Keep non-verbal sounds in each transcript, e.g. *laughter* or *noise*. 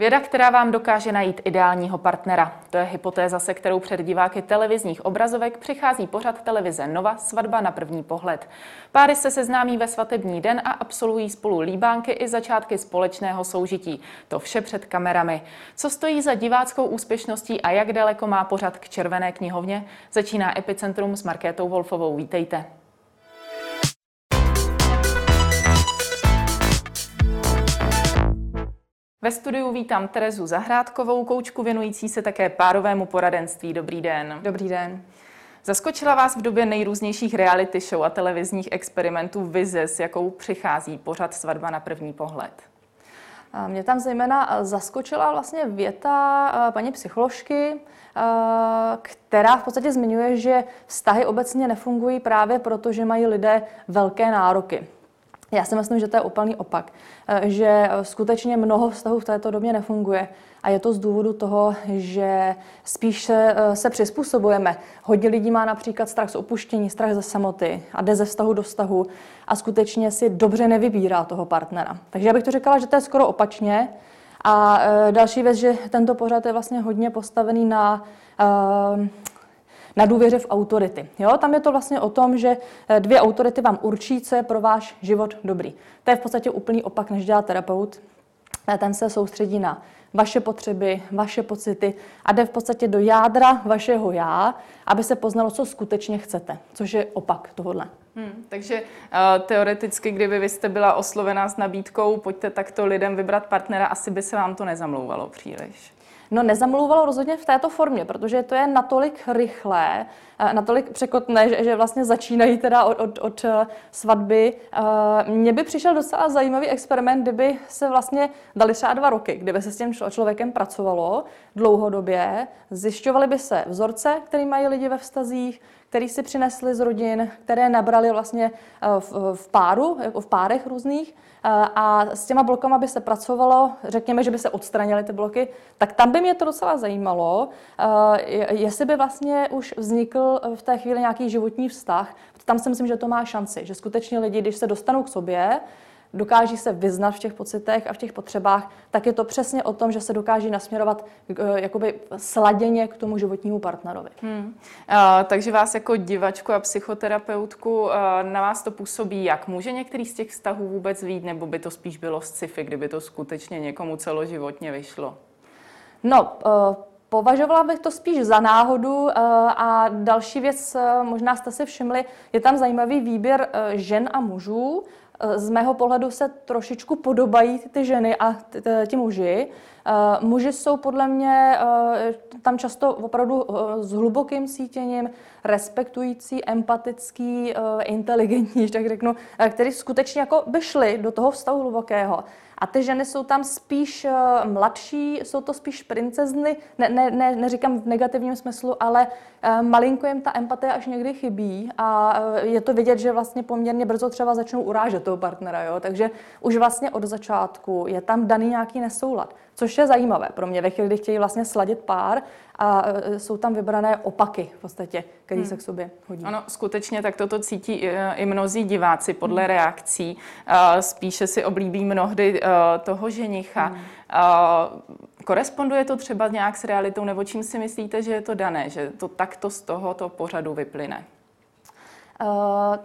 Věda, která vám dokáže najít ideálního partnera. To je hypotéza, se kterou před diváky televizních obrazovek přichází pořad televize Nova Svatba na první pohled. Páry se seznámí ve svatební den a absolvují spolu líbánky i začátky společného soužití. To vše před kamerami. Co stojí za diváckou úspěšností a jak daleko má pořad k červené knihovně? Začíná Epicentrum s Markétou Wolfovou. Vítejte. Ve studiu vítám Terezu Zahrádkovou, koučku věnující se také párovému poradenství. Dobrý den. Dobrý den. Zaskočila vás v době nejrůznějších reality show a televizních experimentů vize, s jakou přichází pořad Svatba na první pohled? Mě tam zejména zaskočila vlastně věta paní psycholožky, která v podstatě zmiňuje, že vztahy obecně nefungují právě proto, že mají lidé velké nároky. Já si myslím, že to je úplný opak, eh, že skutečně mnoho vztahů v této době nefunguje a je to z důvodu toho, že spíš se, eh, se přizpůsobujeme. Hodně lidí má například strach z opuštění, strach ze samoty a jde ze vztahu do vztahu a skutečně si dobře nevybírá toho partnera. Takže já bych to řekla, že to je skoro opačně. A další věc, že tento pořad je vlastně hodně postavený na na důvěře v autority. Jo? Tam je to vlastně o tom, že eh, dvě autority vám určí, co je pro váš život dobrý. To je v podstatě úplný opak, než dělá terapeut. Eh, ten se soustředí na vaše potřeby, vaše pocity a jde v podstatě do jádra vašeho já, aby se poznalo, co skutečně chcete, což je opak tohohle. Hmm, takže uh, teoreticky, kdyby vy jste byla oslovená s nabídkou, pojďte takto lidem vybrat partnera, asi by se vám to nezamlouvalo příliš. No nezamlouvalo rozhodně v této formě, protože to je natolik rychlé, natolik překotné, že, že vlastně začínají teda od, od, od eh, svatby. Eh, mně by přišel docela zajímavý experiment, kdyby se vlastně dali třeba dva roky, kdyby se s tím člověkem pracovalo dlouhodobě, zjišťovaly by se vzorce, které mají lidi ve vztazích, který si přinesli z rodin, které nabrali vlastně v, v páru, jako v párech různých. A s těma blokama by se pracovalo, řekněme, že by se odstranily ty bloky, tak tam by mě to docela zajímalo, jestli by vlastně už vznikl v té chvíli nějaký životní vztah. Tam si myslím, že to má šanci, že skutečně lidi, když se dostanou k sobě, dokáží se vyznat v těch pocitech a v těch potřebách, tak je to přesně o tom, že se dokáží nasměrovat eh, jakoby sladěně k tomu životnímu partnerovi. Hmm. A, takže vás jako divačku a psychoterapeutku, a, na vás to působí jak? Může některý z těch vztahů vůbec vít, nebo by to spíš bylo sci-fi, kdyby to skutečně někomu celoživotně vyšlo? No, uh, Považovala bych to spíš za náhodu a další věc, možná jste si všimli, je tam zajímavý výběr žen a mužů z mého pohledu se trošičku podobají ty ženy a ti muži. Eh, muži jsou podle mě eh, tam často opravdu eh, s hlubokým cítěním, respektující, empatický, inteligentní, *laughs* tak řeknu, který skutečně jako by šli do toho vztahu hlubokého. A ty ženy jsou tam spíš uh, mladší, jsou to spíš princezny, ne, ne, ne, neříkám v negativním smyslu, ale uh, malinko jim ta empatie až někdy chybí a uh, je to vidět, že vlastně poměrně brzo třeba začnou urážet toho partnera, jo? takže už vlastně od začátku je tam daný nějaký nesoulad, což je zajímavé pro mě ve chvíli, kdy chtějí vlastně sladit pár a jsou tam vybrané opaky v podstatě, který hmm. se k sobě hodí. Ano, skutečně tak toto cítí i, i mnozí diváci podle hmm. reakcí. Spíše si oblíbí mnohdy toho ženicha. Hmm. Koresponduje to třeba nějak s realitou, nebo čím si myslíte, že je to dané, že to takto z tohoto pořadu vyplyne? Uh,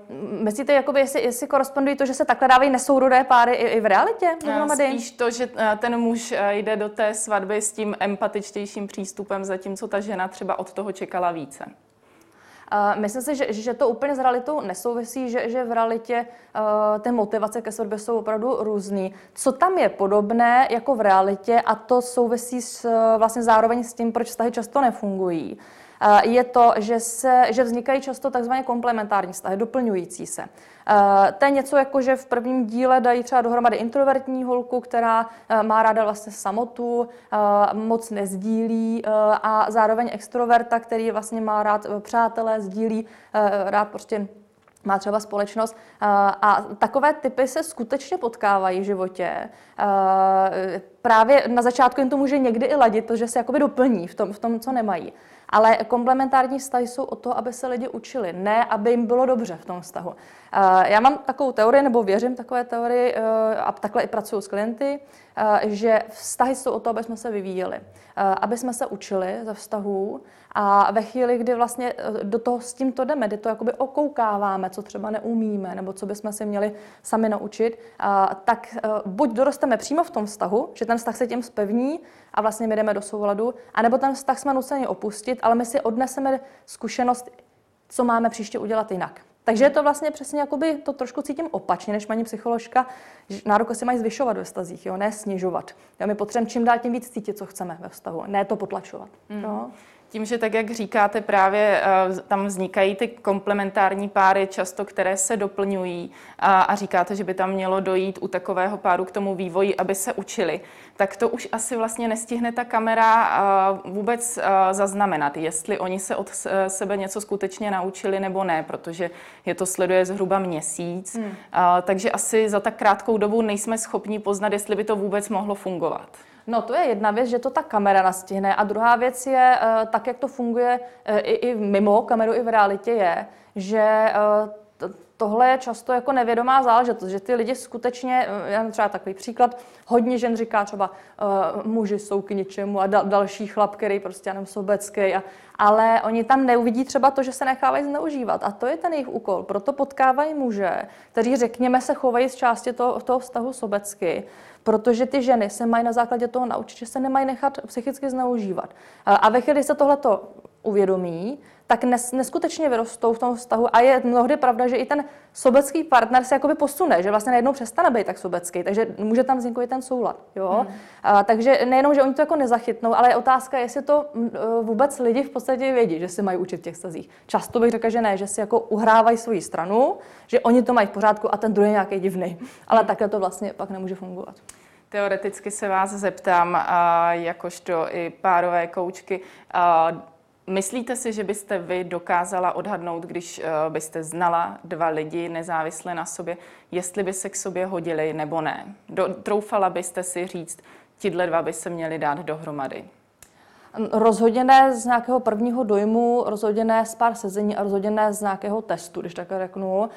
myslíte, jakoby, jestli, jestli korespondují to, že se takhle dávají nesourodé páry i, i v realitě? Uh, spíš to, že ten muž jde do té svatby s tím empatičtějším přístupem, zatímco ta žena třeba od toho čekala více. Uh, myslím si, že, že to úplně s realitou nesouvisí, že, že v realitě uh, ty motivace ke svatbě jsou opravdu různý. Co tam je podobné jako v realitě a to souvisí s, vlastně zároveň s tím, proč vztahy často nefungují, Eh, je to, že, se, že vznikají často takzvané komplementární vztahy, doplňující se. Eh, to je něco jako, že v prvním díle dají třeba dohromady introvertní holku, která eh, má ráda vlastně samotu, moc nezdílí a zároveň extroverta, který vlastně má rád přátelé, sdílí rád prostě má třeba společnost. A takové typy se skutečně potkávají v životě. Právě na začátku jim to může někdy i ladit, protože se jakoby doplní v tom, v tom co nemají. Ale komplementární vztahy jsou o to, aby se lidi učili, ne aby jim bylo dobře v tom vztahu. Já mám takovou teorii, nebo věřím takové teorii, a takhle i pracuji s klienty, že vztahy jsou o to, aby jsme se vyvíjeli, aby jsme se učili ze vztahů a ve chvíli, kdy vlastně do toho s tímto jdeme, kdy to jakoby okoukáváme, co třeba neumíme, nebo co bychom si měli sami naučit, tak buď dorosteme přímo v tom vztahu, že ten vztah se tím spevní a vlastně my jdeme do souladu, anebo ten vztah jsme nuceni opustit, ale my si odneseme zkušenost, co máme příště udělat jinak. Takže je to vlastně přesně jakoby to trošku cítím opačně, než paní psycholožka, že nároky se mají zvyšovat ve vztazích, jo, ne snižovat. Jo, my potřebujeme čím dál tím víc cítit, co chceme ve vztahu, ne to potlačovat. Mm. Jo. Tím, že tak, jak říkáte, právě uh, tam vznikají ty komplementární páry, často které se doplňují a, a říkáte, že by tam mělo dojít u takového páru k tomu vývoji, aby se učili, tak to už asi vlastně nestihne ta kamera uh, vůbec uh, zaznamenat, jestli oni se od sebe něco skutečně naučili nebo ne, protože je to sleduje zhruba měsíc, hmm. takže asi za tak krátkou dobu nejsme schopni poznat, jestli by to vůbec mohlo fungovat. No to je jedna věc, že to ta kamera nastihne. A druhá věc je, eh, tak jak to funguje eh, i, i mimo kameru, i v realitě je, že eh, tohle je často jako nevědomá záležitost, že ty lidi skutečně, já třeba takový příklad, hodně žen říká třeba, uh, muži jsou k ničemu a da, další chlap, který prostě jenom sobecký, a, ale oni tam neuvidí třeba to, že se nechávají zneužívat a to je ten jejich úkol. Proto potkávají muže, kteří řekněme se chovají z části toho, toho vztahu sobecky, protože ty ženy se mají na základě toho naučit, že se nemají nechat psychicky zneužívat. A ve chvíli, se tohleto uvědomí, tak nes, neskutečně vyrostou v tom vztahu a je mnohdy pravda, že i ten sobecký partner se jakoby posune, že vlastně najednou přestane být tak sobecký, takže může tam vzniknout i ten soulad. Jo? Hmm. A, takže nejenom, že oni to jako nezachytnou, ale je otázka, jestli to e, vůbec lidi v podstatě vědí, že si mají učit v těch stazích. Často bych řekla, že ne, že si jako uhrávají svoji stranu, že oni to mají v pořádku a ten druhý nějaký divný. Ale hmm. takhle to vlastně pak nemůže fungovat. Teoreticky se vás zeptám, jakožto i párové koučky, Myslíte si, že byste vy dokázala odhadnout, když uh, byste znala dva lidi nezávisle na sobě, jestli by se k sobě hodili nebo ne? Do, troufala byste si říct, tihle dva by se měli dát dohromady? Rozhodně ne z nějakého prvního dojmu, rozhodně ne z pár sezení a rozhodně ne z nějakého testu, když tak řeknu.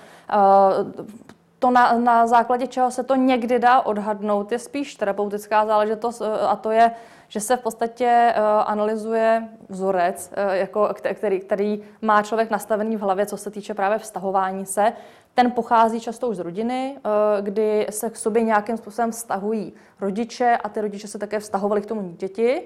To na, na základě čeho se to někdy dá odhadnout, je spíš terapeutická záležitost eh, a to je, že se v podstatě uh, analyzuje vzorec, uh, jako, který, který má člověk nastavený v hlavě, co se týče právě vztahování se. Ten pochází často už z rodiny, kdy se k sobě nějakým způsobem vztahují rodiče a ty rodiče se také vztahovali k tomu dítěti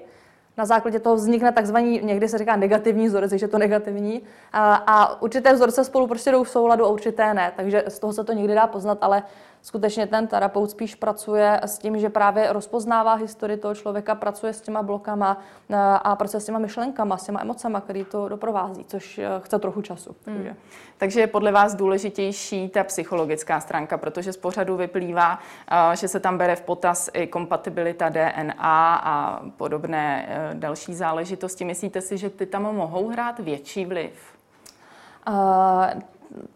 na základě toho vznikne takzvaný, někdy se říká negativní vzorec, že to negativní. A, a určité vzorce spolu prostě jdou v souladu a určité ne. Takže z toho se to někdy dá poznat, ale skutečně ten terapeut spíš pracuje s tím, že právě rozpoznává historii toho člověka, pracuje s těma blokama eh, a pracuje s těma myšlenkama, s těma emocema, který to doprovází, což eh, chce trochu času. Hmm. Takže. je podle vás důležitější ta psychologická stránka, protože z pořadu vyplývá, eh, že se tam bere v potaz i kompatibilita DNA a podobné další záležitosti. Myslíte si, že ty tam mohou hrát větší vliv? Uh,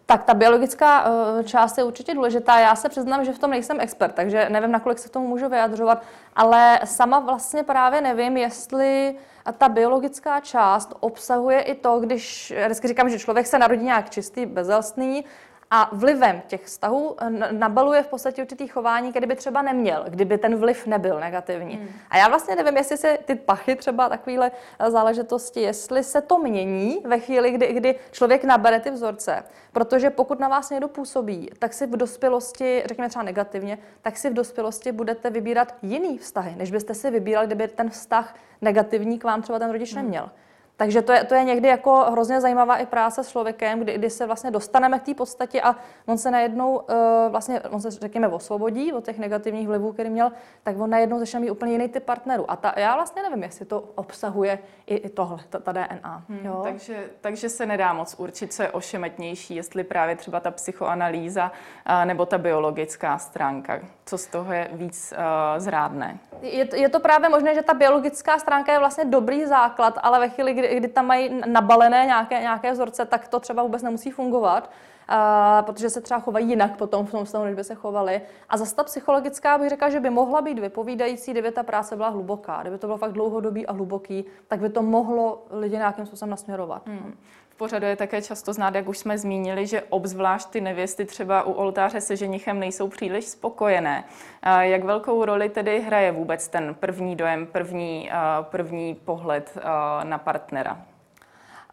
tak ta biologická uh, část je určitě důležitá. Já se přiznám, že v tom nejsem expert, takže nevím, nakolik se tomu můžu vyjadřovat, ale sama vlastně právě nevím, jestli ta biologická část obsahuje i to, když, vždycky říkám, že člověk se narodí nějak čistý, bezelstný, a vlivem těch vztahů nabaluje v podstatě určitý chování, který by třeba neměl, kdyby ten vliv nebyl negativní. Hmm. A já vlastně nevím, jestli se ty pachy třeba takovéhle eh, záležitosti, jestli se to mění ve chvíli, kdy, kdy člověk nabere ty vzorce. Protože pokud na vás někdo působí, tak si v dospělosti, řekněme třeba negativně, tak si v dospělosti budete vybírat jiný vztahy, než byste si vybírali, kdyby ten vztah negativní k vám třeba ten rodič hmm. neměl. Hmm. Takže to je, to je někdy jako hrozně zajímavá i práce s člověkem, kdy, kdy se vlastně dostaneme k té podstatě a on se najednou uh, vlastně, on se řekněme osvobodí od těch negativních vlivů, který měl, tak on najednou začne mít úplně jiný typ partnerů. A ta, já vlastně nevím, jestli to obsahuje i, i tohle, ta, ta DNA. Hmm, jo? Takže, takže se nedá moc určit, co je ošemetnější, jestli právě třeba ta psychoanalýza uh, nebo ta biologická stránka. Co z toho je víc uh, zrádné? Je, je to právě možné, že ta biologická stránka je vlastně dobrý základ, ale ve chvíli, kdy kdy, tam mají nabalené nějaké, nějaké vzorce, tak to třeba vůbec nemusí fungovat. protože se třeba chovají jinak potom v tom vztahu, než by se chovali. A zase ta psychologická bych řekla, že by mohla být vypovídající, kdyby ta práce byla hluboká, kdyby to bylo fakt dlouhodobý a hluboký, tak by to mohlo lidi nějakým způsobem nasměrovat. Hmm pořadu je také často znát, jak už jsme zmínili, že obzvlášť ty nevěsty třeba u oltáře se ženichem nejsou příliš spokojené. Jak velkou roli tedy hraje vůbec ten první dojem, první, první pohled na partnera?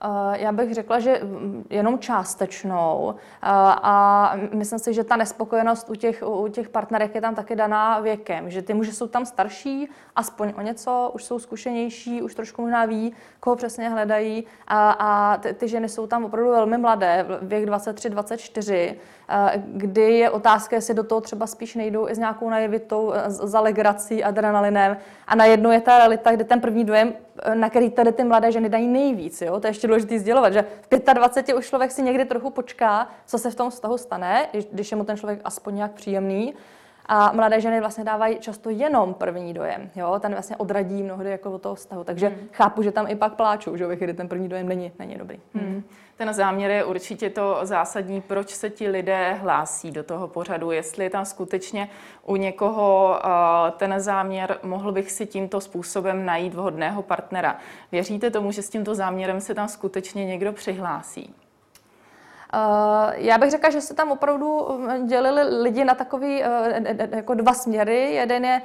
Eh, já bych řekla, že jenom částečnou. Eh, a myslím si, že ta nespokojenost u těch, u těch partnerek je tam taky daná věkem. Že ty muži jsou tam starší, aspoň o něco, už jsou zkušenější, už trošku možná ví, koho přesně hledají. A, a ty, ty ženy jsou tam opravdu velmi mladé, věk 23, 24, eh, kdy je otázka, jestli do toho třeba spíš nejdou i s nějakou najevitou, za legrací, adrenalinem. A najednou je ta realita, kde ten první dojem, na který tady ty mladé ženy dají nejvíc. Jo? To je ještě důležité sdělovat, že v 25 už člověk si někdy trochu počká, co se v tom vztahu stane, když je mu ten člověk aspoň nějak příjemný. A mladé ženy vlastně dávají často jenom první dojem. Jo? Ten vlastně odradí mnohdy jako od toho vztahu. Takže hmm. chápu, že tam i pak pláčou, že kdy ten první dojem není, není dobrý. Hmm. Ten záměr je určitě to zásadní, proč se ti lidé hlásí do toho pořadu. Jestli je tam skutečně u někoho ten záměr, mohl bych si tímto způsobem najít vhodného partnera. Věříte tomu, že s tímto záměrem se tam skutečně někdo přihlásí? Já bych řekla, že se tam opravdu dělili lidi na takový jako dva směry. Jeden je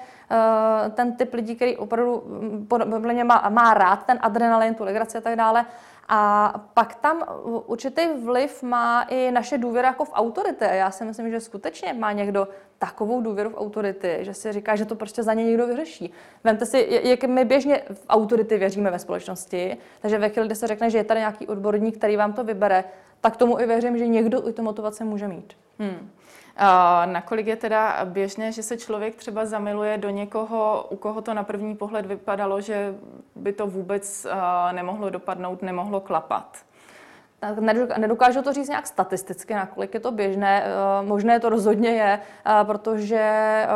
ten typ lidí, který opravdu podle mě má, má rád ten adrenalin, tu legraci a tak dále. A pak tam určitý vliv má i naše důvěra jako v autority. Já si myslím, že skutečně má někdo takovou důvěru v autority, že si říká, že to prostě za ně někdo vyřeší. Vemte si, jak my běžně v autority věříme ve společnosti, takže ve chvíli, kdy se řekne, že je tady nějaký odborník, který vám to vybere, tak tomu i věřím, že někdo i tu motivaci může mít. Hmm. Nakolik je teda běžné, že se člověk třeba zamiluje do někoho, u koho to na první pohled vypadalo, že by to vůbec nemohlo dopadnout, nemohlo klapat? Nedokážu to říct nějak statisticky, nakolik je to běžné. Eh, možné to rozhodně je, eh, protože eh,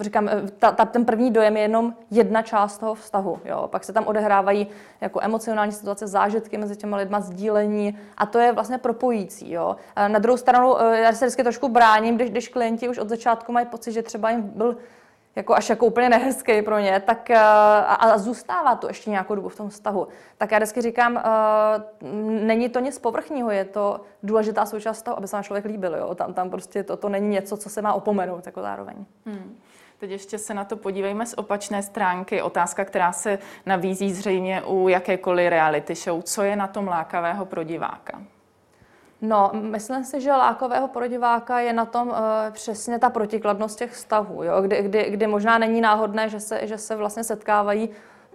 říkám, ta, ta, ten první dojem je jenom jedna část toho vztahu. Jo. Pak se tam odehrávají jako emocionální situace, zážitky mezi těma lidma, sdílení a to je vlastně propojící. Jo. Na druhou stranu, já se vždycky trošku bráním, když, když klienti už od začátku mají pocit, že třeba jim byl jako až jako úplně nehezký pro ně, tak uh, a zůstává to ještě nějakou dobu v tom vztahu. Tak já vždycky říkám, uh, není to nic povrchního, je to důležitá součást toho, aby se vám člověk líbil. Jo? Tam, tam prostě to, to není něco, co se má opomenout jako zároveň. Hmm. Teď ještě se na to podívejme z opačné stránky. Otázka, která se navízí zřejmě u jakékoliv reality show. Co je na tom lákavého pro diváka? No, myslím si, že lákového pro diváka je na tom uh, přesně ta protikladnost těch vztahů, jo? Kdy, kdy, kdy možná není náhodné, že se, že se vlastně setkávají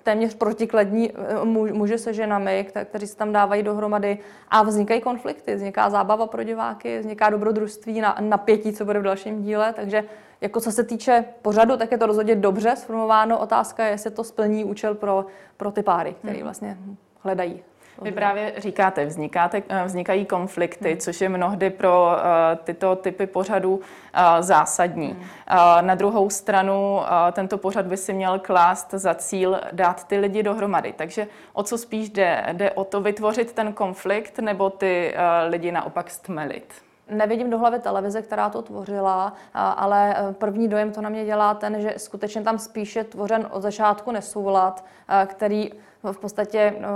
téměř protikladní eh, muži se ženami, kteří se tam dávají dohromady a vznikají konflikty, vzniká zábava pro diváky, vzniká dobrodružství na napětí, co bude v dalším díle, takže jako co se týče pořadu, tak je to rozhodně dobře sformováno. Otázka je, jestli to splní účel pro, pro ty páry, který hmm. vlastně hledají vy právě říkáte, vznikáte, eh, vznikají konflikty, hmm. což je mnohdy pro uh, tyto typy pořadů uh, zásadní. Hmm. Uh, na druhou stranu tento pořad by si měl klást za cíl dát ty lidi dohromady. Takže o co spíš jde? Jde o to vytvořit ten konflikt nebo ty lidi naopak stmelit? Nevidím do hlavy televize, která to tvořila, ale první dojem to na mě dělá ten, že skutečně tam spíše tvořen od začátku nesoulad, který v podstatě no,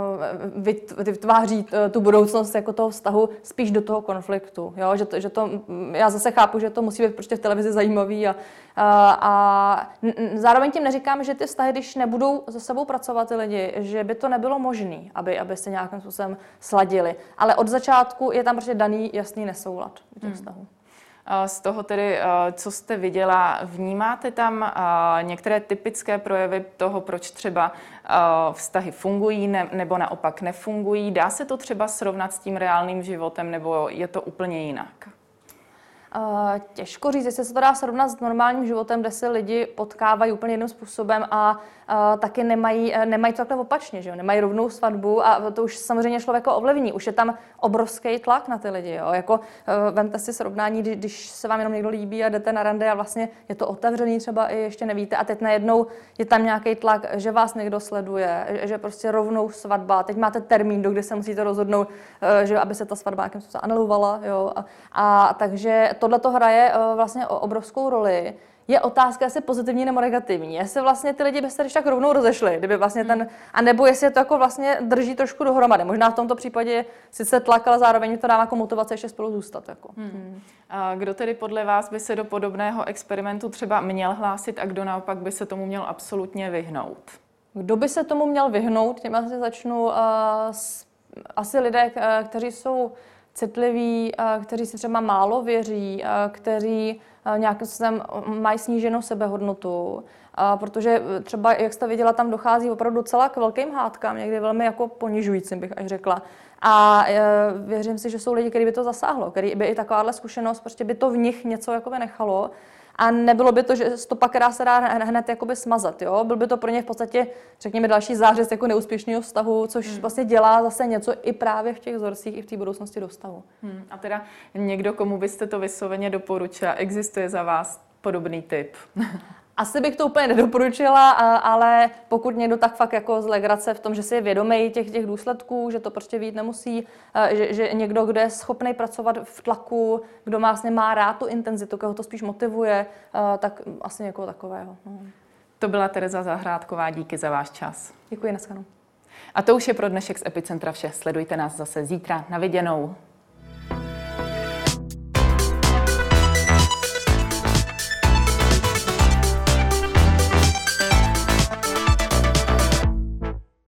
vytváří eh, tu budoucnost jako toho vztahu spíš do toho konfliktu. Jo? Že to, že to, já zase chápu, že to musí být prostě v televizi zajímavý a, a, a zároveň tím neříkám, že ty vztahy, když nebudou za sebou pracovat ty lidi, že by to nebylo možné, aby, aby se nějakým způsobem sladili. Ale od začátku je tam prostě daný jasný nesoulad těch hmm. vztahů. Z toho tedy, co jste viděla, vnímáte tam některé typické projevy toho, proč třeba vztahy fungují nebo naopak nefungují? Dá se to třeba srovnat s tím reálným životem nebo je to úplně jinak? Uh, těžko říct, jestli se to dá srovnat s normálním životem, kde se lidi potkávají úplně jiným způsobem a uh, taky nemají, uh, nemají to takhle opačně, že jo? nemají rovnou svatbu a to už samozřejmě člověka ovlivní. Už je tam obrovský tlak na ty lidi. Jo? Jako, vemte si srovnání, když, se vám jenom někdo líbí a jdete na rande a vlastně je to otevřený, třeba i ještě nevíte a teď najednou je tam nějaký tlak, že vás někdo sleduje, že prostě rovnou svatba, teď máte termín, do kdy se musíte rozhodnout, že aby se ta svatba nějakým způsobem anulovala. Jo? A, a takže tohle to hraje uh, vlastně obrovskou roli. Je otázka, jestli pozitivní nebo negativní. Jestli vlastně ty lidi by se tak rovnou rozešli, kdyby vlastně ten, a nebo jestli je to jako vlastně drží trošku dohromady. Možná v tomto případě sice tlak, ale zároveň to dává jako motivace ještě spolu zůstat. Jako. Hmm. A kdo tedy podle vás by se do podobného experimentu třeba měl hlásit a kdo naopak by se tomu měl absolutně vyhnout? Kdo by se tomu měl vyhnout? Tím asi začnu uh, s, asi lidé, kteří jsou citliví, kteří si třeba málo věří, kteří nějakým způsobem mají sníženou sebehodnotu, protože třeba, jak jste viděla, tam dochází opravdu docela k velkým hádkám, někdy velmi jako ponižujícím, bych až řekla. A věřím si, že jsou lidi, kteří by to zasáhlo, který by i takováhle zkušenost, prostě by to v nich něco jako nechalo a nebylo by to, že stopa, která se dá hned jakoby smazat. Jo? Byl by to pro ně v podstatě, řekněme, další zářez jako neúspěšného vztahu, což hmm. vlastně dělá zase něco i právě v těch vzorcích, i v té budoucnosti do vztahu. Hmm. A teda někdo, komu byste to vysloveně doporučila, existuje za vás podobný typ? *laughs* Asi bych to úplně nedoporučila, ale pokud někdo tak fakt jako z legrace v tom, že si je vědomý těch, těch důsledků, že to prostě vít nemusí, že, že někdo, kdo je schopný pracovat v tlaku, kdo má, vlastně má rád tu intenzitu, koho to spíš motivuje, tak asi někoho takového. No. To byla Tereza Zahrádková, díky za váš čas. Děkuji, naschledanou. A to už je pro dnešek z Epicentra vše. Sledujte nás zase zítra. Na viděnou.